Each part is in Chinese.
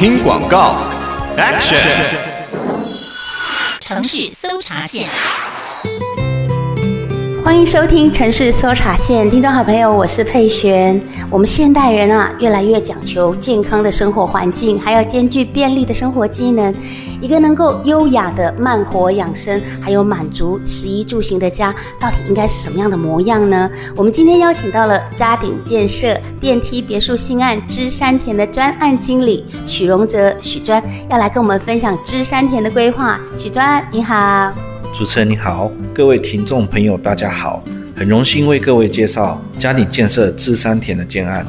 听广告，Action！城市搜查线。欢迎收听城市搜查线，听众好朋友，我是佩璇。我们现代人啊，越来越讲求健康的生活环境，还要兼具便利的生活机能。一个能够优雅的慢活养生，还有满足食衣住行的家，到底应该是什么样的模样呢？我们今天邀请到了嘉鼎建设电梯别墅新案芝山田的专案经理许荣哲许专，要来跟我们分享芝山田的规划。许专，你好。主持人你好，各位听众朋友大家好，很荣幸为各位介绍嘉鼎建设芝山田的建案。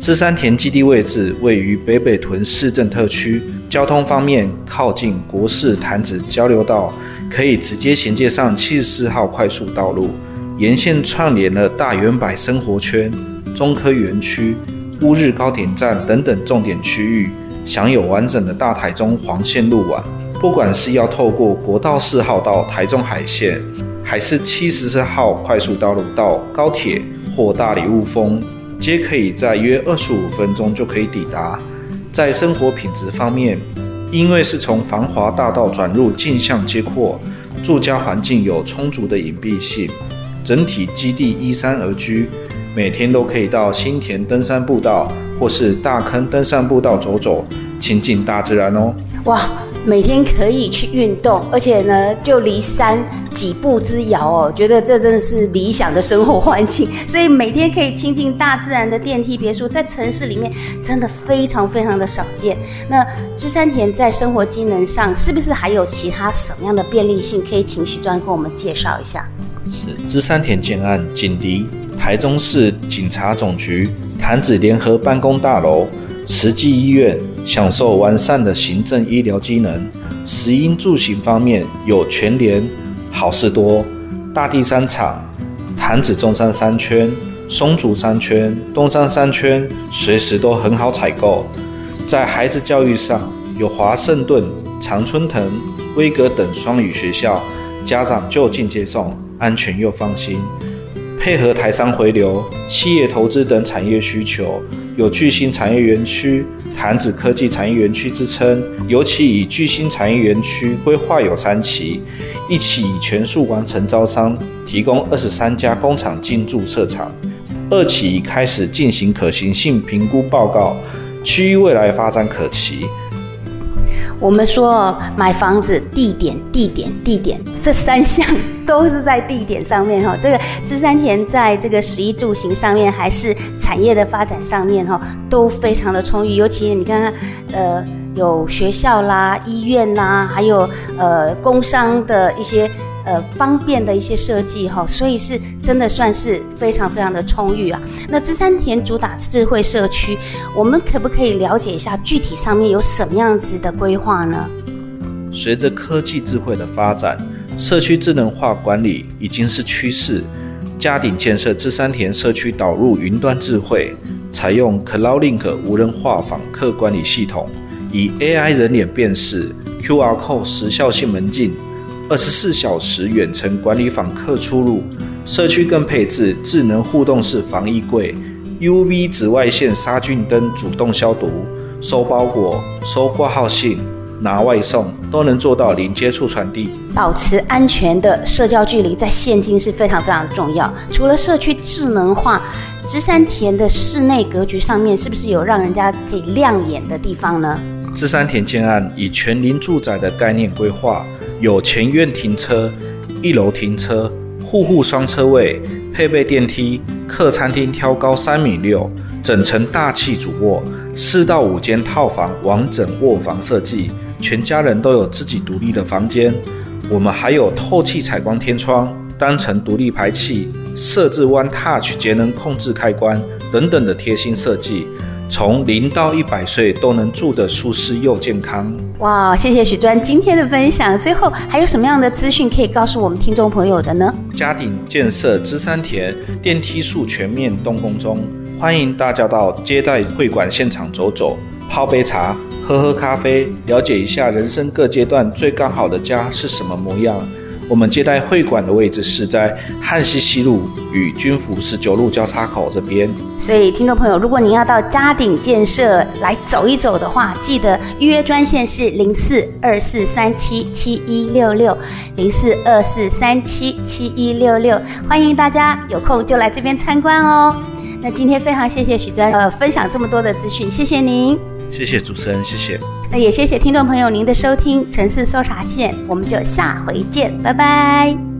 芝山田基地位置位于北北屯市政特区，交通方面靠近国四潭子交流道，可以直接衔接上七十四号快速道路，沿线串联了大圆柏生活圈、中科园区、乌日高铁站等等重点区域，享有完整的大台中黄线路网。不管是要透过国道四号到台中海线，还是七十四号快速道路到高铁或大里雾峰，皆可以在约二十五分钟就可以抵达。在生活品质方面，因为是从繁华大道转入径向街廓，住家环境有充足的隐蔽性，整体基地依山而居，每天都可以到新田登山步道或是大坑登山步道走走，亲近大自然哦。哇！每天可以去运动，而且呢，就离山几步之遥哦，觉得这真的是理想的生活环境。所以每天可以亲近大自然的电梯别墅，在城市里面真的非常非常的少见。那芝山田在生活机能上，是不是还有其他什么样的便利性？可以请许专跟我们介绍一下。是芝山田建案紧邻台中市警察总局潭子联合办公大楼。慈济医院享受完善的行政医疗机能，食衣住行方面有全联、好事多、大地商场、潭子中山商圈、松竹商圈、东山商圈，随时都很好采购。在孩子教育上，有华盛顿、常春藤、威格等双语学校，家长就近接送，安全又放心。配合台商回流、企业投资等产业需求。有巨星产业园区、潭子科技产业园区之称，尤其以巨星产业园区规划有三期，一期已全数完成招商，提供二十三家工厂进驻设厂；二期已开始进行可行性评估报告，区域未来发展可期。我们说买房子，地点、地点、地点，这三项都是在地点上面哈。这个芝山田在这个十一住行上面，还是产业的发展上面哈，都非常的充裕。尤其你看看，呃，有学校啦、医院啦，还有呃工商的一些。呃，方便的一些设计哈，所以是真的算是非常非常的充裕啊。那芝山田主打智慧社区，我们可不可以了解一下具体上面有什么样子的规划呢？随着科技智慧的发展，社区智能化管理已经是趋势。嘉鼎建设芝山田社区导入云端智慧，采用 CloudLink 无人化访客管理系统，以 AI 人脸辨识、QR Code 时效性门禁。二十四小时远程管理访客出入，社区更配置智能互动式防疫柜、UV 紫外线杀菌灯，主动消毒、收包裹、收挂号信、拿外送，都能做到零接触传递。保持安全的社交距离，在现今是非常非常重要。除了社区智能化，芝山田的室内格局上面，是不是有让人家可以亮眼的地方呢？芝山田建案以全龄住宅的概念规划。有前院停车、一楼停车、户户双车位，配备电梯，客餐厅挑高三米六，整层大气主卧，四到五间套房，完整卧房设计，全家人都有自己独立的房间。我们还有透气采光天窗、单层独立排气、设置 One Touch 节能控制开关等等的贴心设计。从零到一百岁都能住得舒适又健康。哇，谢谢许专今天的分享。最后还有什么样的资讯可以告诉我们听众朋友的呢？嘉鼎建设芝山田电梯数全面动工中，欢迎大家到接待会馆现场走走，泡杯茶，喝喝咖啡，了解一下人生各阶段最刚好的家是什么模样。我们接待会馆的位置是在汉溪西路与军府十九路交叉口这边。所以，听众朋友，如果您要到嘉鼎建设来走一走的话，记得预约专线是零四二四三七七一六六零四二四三七七一六六，欢迎大家有空就来这边参观哦。那今天非常谢谢许专呃分享这么多的资讯，谢谢您。谢谢主持人，谢谢。那也谢谢听众朋友您的收听，城市搜查线，我们就下回见，拜拜。